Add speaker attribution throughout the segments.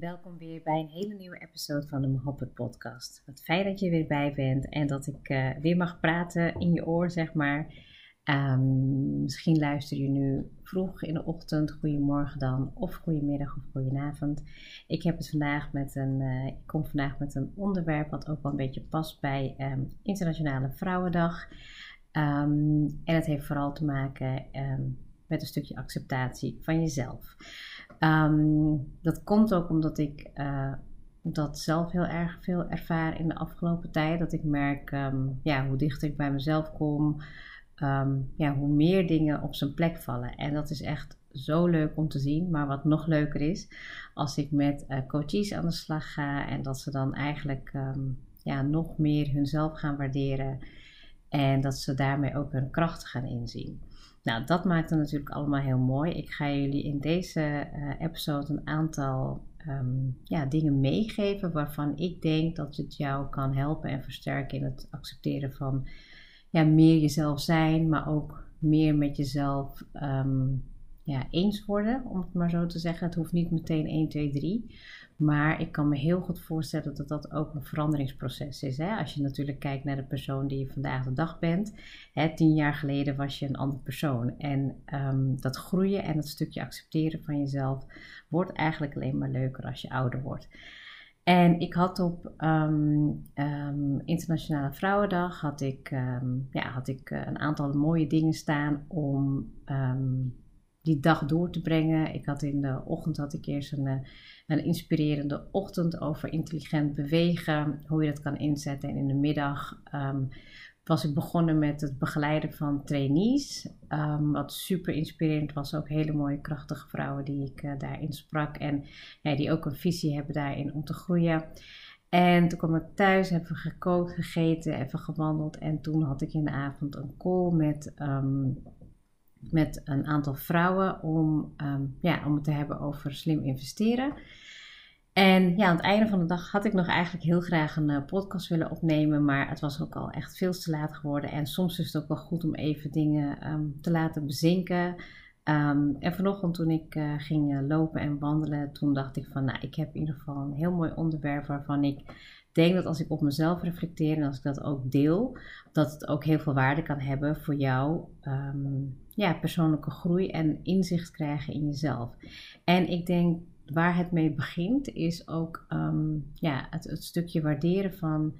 Speaker 1: welkom weer bij een hele nieuwe episode van de Mohoppet podcast. Wat fijn dat je weer bij bent en dat ik uh, weer mag praten in je oor, zeg maar. Um, misschien luister je nu vroeg in de ochtend, goedemorgen dan, of goedemiddag of goedenavond. Ik heb het vandaag met een, uh, ik kom vandaag met een onderwerp wat ook wel een beetje past bij um, Internationale Vrouwendag. Um, en het heeft vooral te maken met een stukje acceptatie van jezelf. Um, dat komt ook omdat ik uh, dat zelf heel erg veel ervaar in de afgelopen tijd. Dat ik merk um, ja, hoe dichter ik bij mezelf kom, um, ja, hoe meer dingen op zijn plek vallen. En dat is echt zo leuk om te zien. Maar wat nog leuker is, als ik met uh, coaches aan de slag ga en dat ze dan eigenlijk ja, nog meer hunzelf gaan waarderen. En dat ze daarmee ook hun kracht gaan inzien. Nou, dat maakt het natuurlijk allemaal heel mooi. Ik ga jullie in deze uh, episode een aantal um, ja, dingen meegeven waarvan ik denk dat het jou kan helpen en versterken in het accepteren van ja, meer jezelf zijn, maar ook meer met jezelf um, ja, eens worden, om het maar zo te zeggen. Het hoeft niet meteen 1, 2, 3. Maar ik kan me heel goed voorstellen dat dat ook een veranderingsproces is. Hè? Als je natuurlijk kijkt naar de persoon die je vandaag de dag bent. Hè, tien jaar geleden was je een andere persoon. En um, dat groeien en dat stukje accepteren van jezelf wordt eigenlijk alleen maar leuker als je ouder wordt. En ik had op um, um, Internationale Vrouwendag had ik, ja, had ik uh, een aantal mooie dingen staan om die dag door te brengen. Ik had in de ochtend had ik eerst een, eh, een inspirerende ochtend over intelligent bewegen, hoe je dat kan inzetten. En in de middag um, was ik begonnen met het begeleiden van trainees. Um, wat super inspirerend was. Ook hele mooie, krachtige vrouwen die ik uh, daarin sprak. En die ook een visie hebben daarin om te groeien. En toen kwam ik thuis, hebben we gekookt, gegeten, even gewandeld. En toen had ik in de avond een call met um, met een aantal vrouwen om, um, ja, om het te hebben over slim investeren. En ja, aan het einde van de dag had ik nog eigenlijk heel graag een uh, podcast willen opnemen, maar het was ook al echt veel te laat geworden. En soms is het ook wel goed om even dingen um, te laten bezinken. Um, en vanochtend toen ik uh, ging uh, lopen en wandelen, toen dacht ik van, nou, ik heb in ieder geval een heel mooi onderwerp waarvan ik denk dat als ik op mezelf reflecteer en als ik dat ook deel, dat het ook heel veel waarde kan hebben voor jou. Ja, persoonlijke groei en inzicht krijgen in jezelf. En ik denk waar het mee begint, is ook um, ja, het, het, stukje waarderen van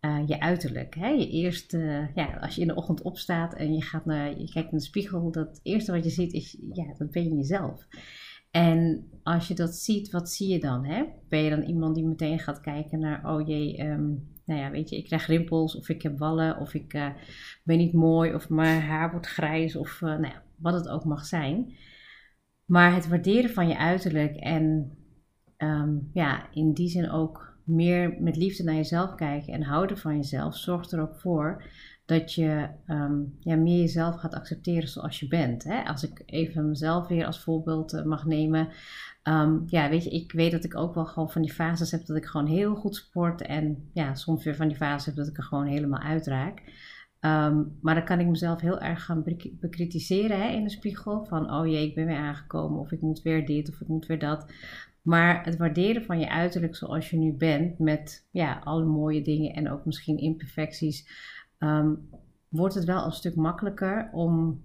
Speaker 1: uh, je uiterlijk. Hè? Je eerste, ja, als je in de ochtend opstaat en je, gaat naar, je kijkt in de spiegel, dat eerste wat je ziet is, ja, dat ben je jezelf. En als je dat ziet, wat zie je dan? Hè? Ben je dan iemand die meteen gaat kijken naar, oh jee, um, nou ja, weet je, ik krijg rimpels of ik heb wallen of ik uh, ben niet mooi of mijn haar wordt grijs of uh, nou ja, wat het ook mag zijn. Maar het waarderen van je uiterlijk en um, ja, in die zin ook meer met liefde naar jezelf kijken en houden van jezelf, zorgt er ook voor dat je um, ja, meer jezelf gaat accepteren zoals je bent. Hè? Als ik even mezelf weer als voorbeeld uh, mag nemen. Um, ja, weet je, ik weet dat ik ook wel gewoon van die fases heb dat ik gewoon heel goed sport. En ja, soms weer van die fases heb dat ik er gewoon helemaal uitraak. Um, maar dan kan ik mezelf heel erg gaan bekritiseren hè, in de spiegel. Van, oh jee, ik ben weer aangekomen. Of ik moet weer dit of ik moet weer dat. Maar het waarderen van je uiterlijk zoals je nu bent. Met ja, alle mooie dingen en ook misschien imperfecties um, wordt het wel een stuk makkelijker om,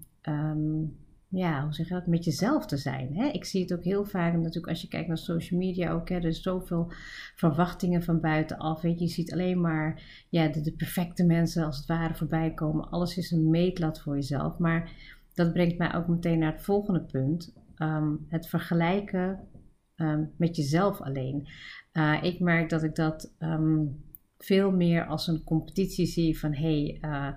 Speaker 1: ja, hoe zeg je dat, met jezelf te zijn. Hè? Ik zie het ook heel vaak, natuurlijk als je kijkt naar social media ook, hè, er is zoveel verwachtingen van buitenaf. Je, ziet alleen maar ja, de, perfecte mensen als het ware voorbij komen. Alles is een meetlat voor jezelf. Maar dat brengt mij ook meteen naar het volgende punt. Um, het vergelijken um, met jezelf alleen. Uh, ik merk dat ik dat um, veel meer als een competitie zie van hey, uh,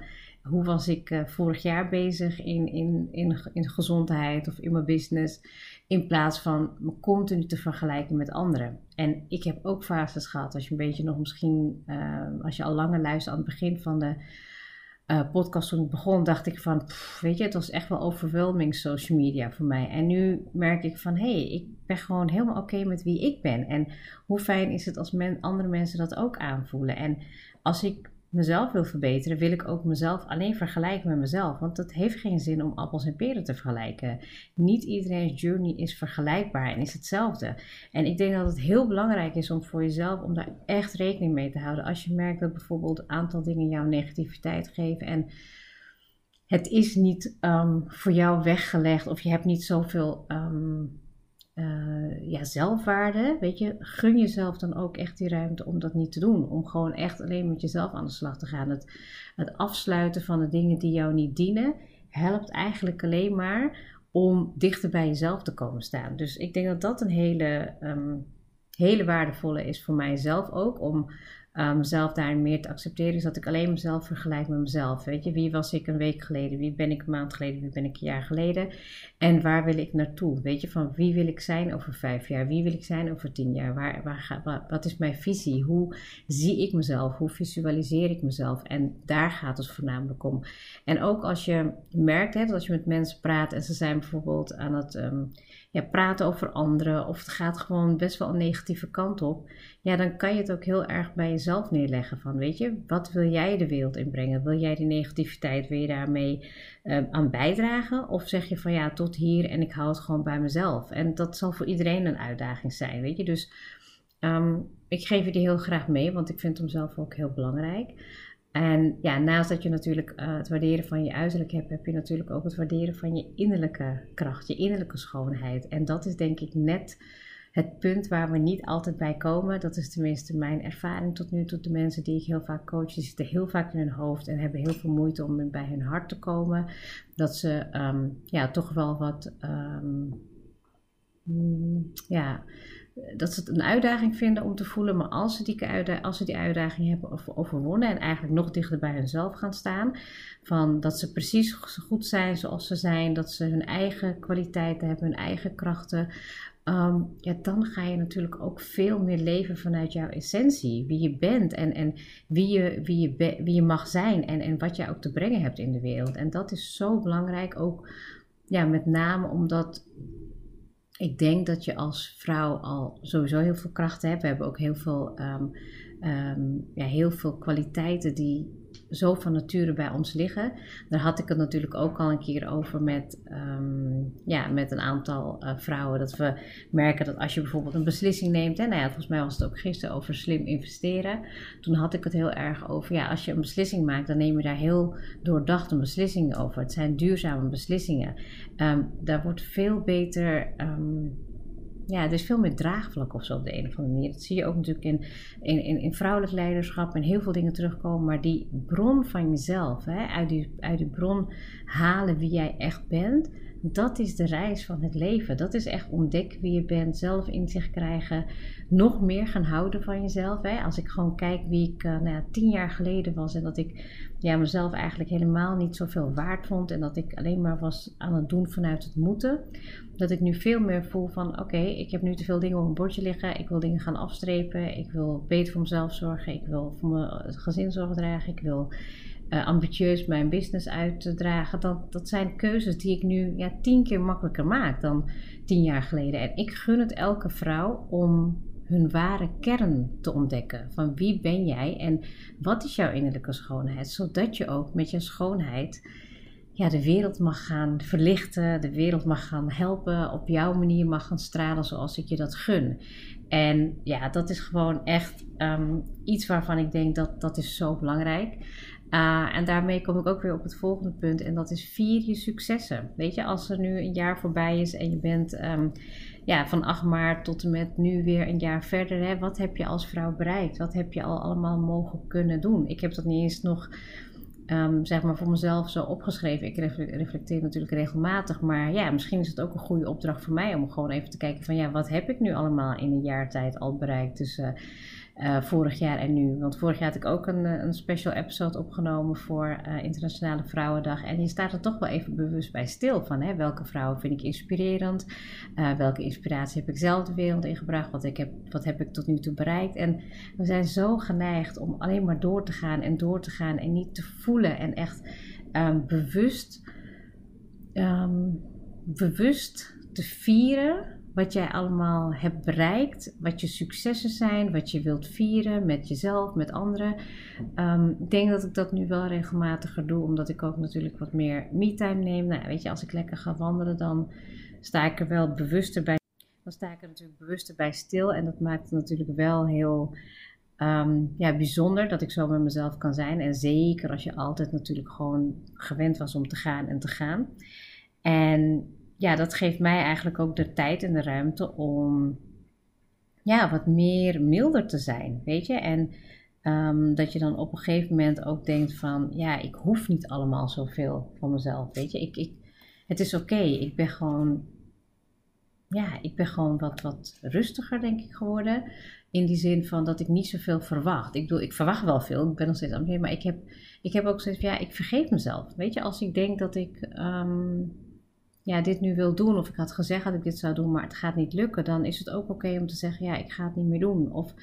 Speaker 1: hoe was ik uh, vorig jaar bezig in, in, in, in gezondheid of in mijn business, in plaats van me continu te vergelijken met anderen. En ik heb ook fases gehad, als je een beetje nog misschien, uh, als je al langer luistert aan het begin van de uh, podcast toen ik begon, dacht ik van, weet je, het was echt wel overwhelming social media voor mij. En nu merk ik van, hé, hey, ik ben gewoon helemaal oké met wie ik ben. En hoe fijn is het als men, andere mensen dat ook aanvoelen. En als ik mezelf wil verbeteren, wil ik ook mezelf alleen vergelijken met mezelf. Want het heeft geen zin om appels en peren te vergelijken. Niet iedereen's journey is vergelijkbaar en is hetzelfde. En ik denk dat het heel belangrijk is om voor jezelf, om daar echt rekening mee te houden. Als je merkt dat bijvoorbeeld een aantal dingen jouw negativiteit geven en het is niet um, voor jou weggelegd of je hebt niet zoveel um, uh, ja, zelfwaarde. Weet je, gun jezelf dan ook echt die ruimte om dat niet te doen. Om gewoon echt alleen met jezelf aan de slag te gaan. Het, het afsluiten van de dingen die jou niet dienen, helpt eigenlijk alleen maar om dichter bij jezelf te komen staan. Dus ik denk dat dat een hele, um, hele waardevolle is voor mijzelf ook. Om um, mezelf daarin meer te accepteren, is dat ik alleen mezelf vergelijk met mezelf. Weet je, wie was ik een week geleden? Wie ben ik een maand geleden? Wie ben ik een jaar geleden? En waar wil ik naartoe? Weet je, van wie wil ik zijn over vijf jaar? Wie wil ik zijn over tien jaar? Waar, waar ga, wat is mijn visie? Hoe zie ik mezelf? Hoe visualiseer ik mezelf? En daar gaat het voornamelijk om. En ook als je merkt, hè, dat als je met mensen praat en ze zijn bijvoorbeeld aan het um, ja, praten over anderen, of het gaat gewoon best wel een negatieve kant op, ja, dan kan je het ook heel erg bij jezelf neerleggen van, weet je, wat wil jij de wereld inbrengen? Wil jij die negativiteit, je daarmee uh, aan bijdragen? Of zeg je van, ja, tot hier en ik hou het gewoon bij mezelf? En dat zal voor iedereen een uitdaging zijn, weet je. Dus um, ik geef je die heel graag mee, want ik vind hem zelf ook heel belangrijk. En ja, naast dat je natuurlijk uh, het waarderen van je uiterlijk hebt, heb je natuurlijk ook het waarderen van je innerlijke kracht, je innerlijke schoonheid. En dat is denk ik net het punt waar we niet altijd bij komen. Dat is tenminste mijn ervaring tot nu toe. De mensen die ik heel vaak coach, die zitten heel vaak in hun hoofd en hebben heel veel moeite om bij hun hart te komen. Dat ze um, ja, toch wel wat. Um, ja, dat ze het een uitdaging vinden om te voelen. Maar als ze die, uitdaging, als ze hebben overwonnen en eigenlijk nog dichter bij hunzelf gaan staan. Van dat ze precies goed zijn zoals ze zijn. Dat ze hun eigen kwaliteiten hebben, hun eigen krachten. Um, ja, dan ga je natuurlijk ook veel meer leven vanuit jouw essentie. Wie je bent en, en wie, je, wie, wie je mag zijn en, en wat jij ook te brengen hebt in de wereld. En dat is zo belangrijk ook, ja, met name omdat ik denk dat je als vrouw al sowieso heel veel krachten hebt. We hebben ook heel veel, um, um, ja, heel veel kwaliteiten die zo van nature bij ons liggen. Daar had ik het natuurlijk ook al een keer over met, um, ja, met een aantal uh, vrouwen. Dat we merken dat als je bijvoorbeeld een beslissing neemt. Hè, nou ja, volgens mij was het ook gisteren over slim investeren. Toen had ik het heel erg over. Ja, als je een beslissing maakt, dan neem je daar heel doordacht een beslissing over. Het zijn duurzame beslissingen. Um, daar wordt veel beter. Um, ja, er is veel meer draagvlak of zo op de een of andere manier. Dat zie je ook natuurlijk in, in, in, in vrouwelijk leiderschap en heel veel dingen terugkomen. Maar die bron van jezelf, hè, uit, die, uit die bron halen wie jij echt bent, dat is de reis van het leven. Dat is echt ontdekken wie je bent, zelf inzicht krijgen, nog meer gaan houden van jezelf. Hè. Als ik gewoon kijk wie ik uh, nou ja, tien jaar geleden was en dat ik ja, mezelf eigenlijk helemaal niet zoveel waard vond en dat ik alleen maar was aan het doen vanuit het moeten dat ik nu veel meer voel van oké, ik heb nu te veel dingen op een bordje liggen. Ik wil dingen gaan afstrepen. Ik wil beter voor mezelf zorgen. Ik wil voor mijn gezin zorg dragen. Ik wil uh, ambitieus mijn business uitdragen. Dat, dat zijn keuzes die ik nu ja, tien keer makkelijker maak dan tien jaar geleden. En ik gun het elke vrouw om hun ware kern te ontdekken. Van wie ben jij en wat is jouw innerlijke schoonheid? Zodat je ook met je schoonheid ja, de wereld mag gaan verlichten, de wereld mag gaan helpen, op jouw manier mag gaan stralen zoals ik je dat gun. En ja, dat is gewoon echt um, iets waarvan ik denk dat dat is zo belangrijk. Uh, en daarmee kom ik ook weer op het volgende punt en dat is vier je successen. Weet je, als er nu een jaar voorbij is en je bent um, ja, van 8 maart tot en met nu weer een jaar verder, hè, wat heb je als vrouw bereikt? Wat heb je al allemaal mogen kunnen doen? Ik heb dat niet eens nog um, zeg maar voor mezelf zo opgeschreven. Ik reflecteer natuurlijk regelmatig, maar ja, misschien is het ook een goede opdracht voor mij om gewoon even te kijken van ja, wat heb ik nu allemaal in een jaar tijd al bereikt? Dus uh, uh, vorig jaar en nu. Want vorig jaar had ik ook een, eh, een special episode opgenomen voor uh, Internationale Vrouwendag. En je staat er toch wel even bewust bij stil van. Hè? Welke vrouwen vind ik inspirerend? Uh, welke inspiratie heb ik zelf de wereld ingebracht? Wat, ik heb, wat heb ik tot nu toe bereikt? En we zijn zo geneigd om alleen maar door te gaan en door te gaan. En niet te voelen en echt um, bewust, um, bewust te vieren wat jij allemaal hebt bereikt, wat je successen zijn, wat je wilt vieren met jezelf, met anderen. Ehm, ik denk dat ik dat nu wel regelmatiger doe, omdat ik ook natuurlijk wat meer me-time neem. Nou, weet je, als ik lekker ga wandelen, dan sta ik er wel bewuster bij. Dan sta ik er natuurlijk bewuster bij stil en dat maakt het natuurlijk wel heel Ehm, ja, bijzonder dat ik zo met mezelf kan zijn. En zeker als je altijd natuurlijk gewoon gewend was om te gaan en te gaan. En ja, dat geeft mij eigenlijk ook de tijd en de ruimte om ja, wat meer milder te zijn, weet je. En ehm, dat je dan op een gegeven moment ook denkt van, ja, ik hoef niet allemaal zoveel van mezelf, weet je. Ik, ik, het is oké, ik ben gewoon, ja, ik ben gewoon wat, wat rustiger, denk ik, geworden. In die zin van dat ik niet zoveel verwacht. Ik bedoel, ik verwacht wel veel. Ik ben nog steeds aan het maar ik heb, ik heb ook van, ja, ik vergeet mezelf. Weet je, als ik denk dat ik ehm, ja, dit nu wil doen, of ik had gezegd dat ik dit zou doen, maar het gaat niet lukken, dan is het ook oké om te zeggen, ja, ik ga het niet meer doen. Of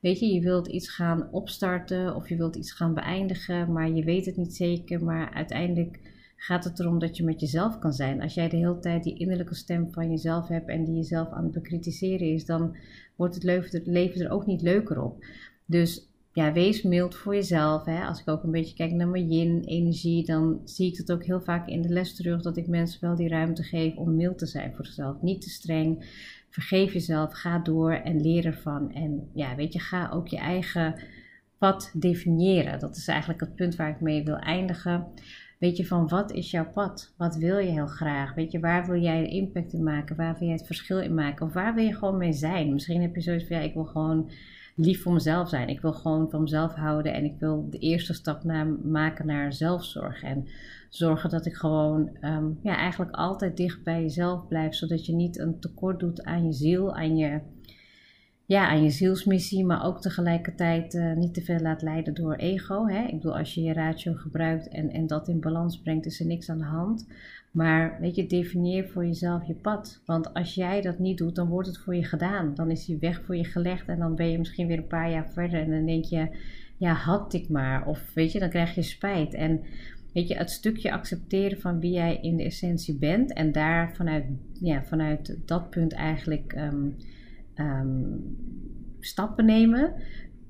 Speaker 1: weet je, je wilt iets gaan opstarten of je wilt iets gaan beëindigen, maar je weet het niet zeker, maar uiteindelijk gaat het erom dat je met jezelf kan zijn. Als jij de hele tijd die innerlijke stem van jezelf hebt en die jezelf aan het bekritiseren is, dan wordt het leven er ook niet leuker op. Dus ja, wees mild voor jezelf. Hè. Als ik ook een beetje kijk naar mijn yin-energie, dan zie ik het ook heel vaak in de les terug dat ik mensen wel die ruimte geef om mild te zijn voor zichzelf. Niet te streng. Vergeef jezelf, ga door en leer ervan. En ja, weet je, ga ook je eigen pad definiëren. Dat is eigenlijk het punt waar ik mee wil eindigen. Weet je van wat is jouw pad? Wat wil je heel graag? Weet je, waar wil jij de impact in maken? Waar wil jij het verschil in maken? Of waar wil je gewoon mee zijn? Misschien heb je zoiets van ja, ik wil gewoon lief voor mezelf zijn. Ik wil gewoon van mezelf houden en ik wil de eerste stap maken naar zelfzorg. En zorgen dat ik gewoon ehm, ja, eigenlijk altijd dicht bij jezelf blijf, zodat je niet een tekort doet aan je ziel, aan je ja, aan je zielsmissie, maar ook tegelijkertijd uh, niet te veel laat leiden door ego. Hè? Ik bedoel, als je je ratio gebruikt en, en dat in balans brengt, is er niks aan de hand. Maar weet je, definieer voor jezelf je pad. Want als jij dat niet doet, dan wordt het voor je gedaan. Dan is die weg voor je gelegd en dan ben je misschien weer een paar jaar verder en dan denk je, ja, had ik maar. Of weet je, dan krijg je spijt. En weet je, het stukje accepteren van wie jij in de essentie bent en daar vanuit, ja, vanuit dat punt eigenlijk. Ehm, um, stappen nemen,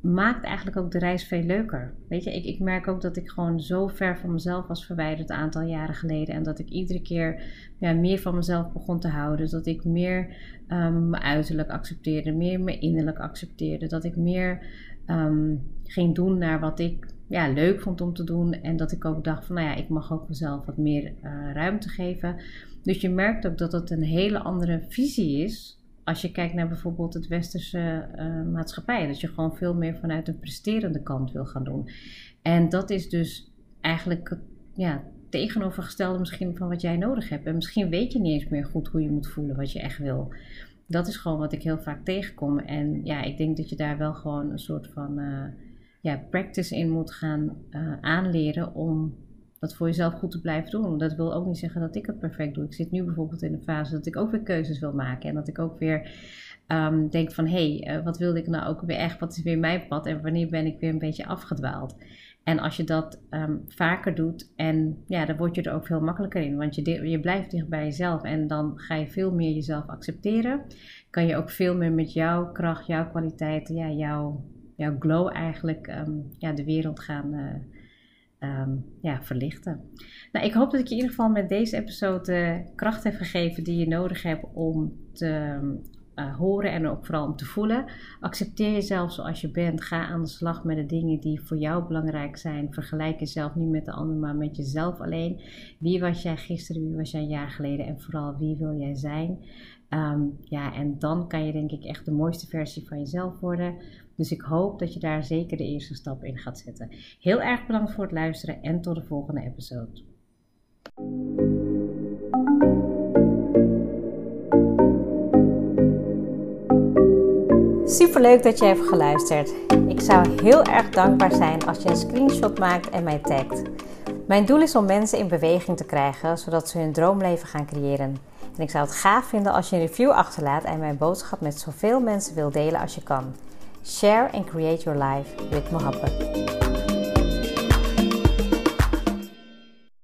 Speaker 1: maakt eigenlijk ook de reis veel leuker. Weet je, ik, ik merk ook dat ik gewoon zo ver van mezelf was verwijderd een aantal jaren geleden. En dat ik iedere keer ja, meer van mezelf begon te houden. Dat ik meer um, mijn uiterlijk accepteerde, meer mijn innerlijk accepteerde. Dat ik meer um, ging doen naar wat ik ja, leuk vond om te doen. En dat ik ook dacht van, nou ja, ik mag ook mezelf wat meer uh, ruimte geven. Dus je merkt ook dat het een hele andere visie is als je kijkt naar bijvoorbeeld het westerse uh, maatschappij, dat je gewoon veel meer vanuit een presterende kant wil gaan doen. En dat is dus eigenlijk ja, tegenovergestelde misschien van wat jij nodig hebt. En misschien weet je niet eens meer goed hoe je moet voelen, wat je echt wil. Dat is gewoon wat ik heel vaak tegenkom. En ja, ik denk dat je daar wel gewoon een soort van uh, ja, practice in moet gaan uh, aanleren om dat voor jezelf goed te blijven doen. Dat wil ook niet zeggen dat ik het perfect doe. Ik zit nu bijvoorbeeld in de fase dat ik ook weer keuzes wil maken. En dat ik ook weer um, denk van, hé, hey, uh, wat wilde ik nou ook weer echt? Wat is weer mijn pad? En wanneer ben ik weer een beetje afgedwaald? En als je dat um, vaker doet, en ja, dan word je er ook veel makkelijker in. Want je, je blijft dicht bij jezelf en dan ga je veel meer jezelf accepteren. Kan je ook veel meer met jouw kracht, jouw kwaliteiten, ja, jouw, jouw glow eigenlijk um, ja, de wereld gaan... Uh, um, ja, verlichten. Nou, ik hoop dat ik je in ieder geval met deze episode de kracht heb gegeven die je nodig hebt om te uh, horen en ook vooral om te voelen. Accepteer jezelf zoals je bent. Ga aan de slag met de dingen die voor jou belangrijk zijn. Vergelijk jezelf niet met de ander, maar met jezelf alleen. Wie was jij gisteren? Wie was jij een jaar geleden? En vooral wie wil jij zijn? Um, ja, en dan kan je denk ik echt de mooiste versie van jezelf worden. Dus ik hoop dat je daar zeker de eerste stap in gaat zetten. Heel erg bedankt voor het luisteren en tot de volgende episode. Super leuk dat je hebt geluisterd. Ik zou heel erg dankbaar zijn als je een screenshot maakt en mij tagt. Mijn doel is om mensen in beweging te krijgen, zodat ze hun droomleven gaan creëren. En ik zou het gaaf vinden als je een review achterlaat en mijn boodschap met zoveel mensen wil delen als je kan. Share and create your life with Mohabbat.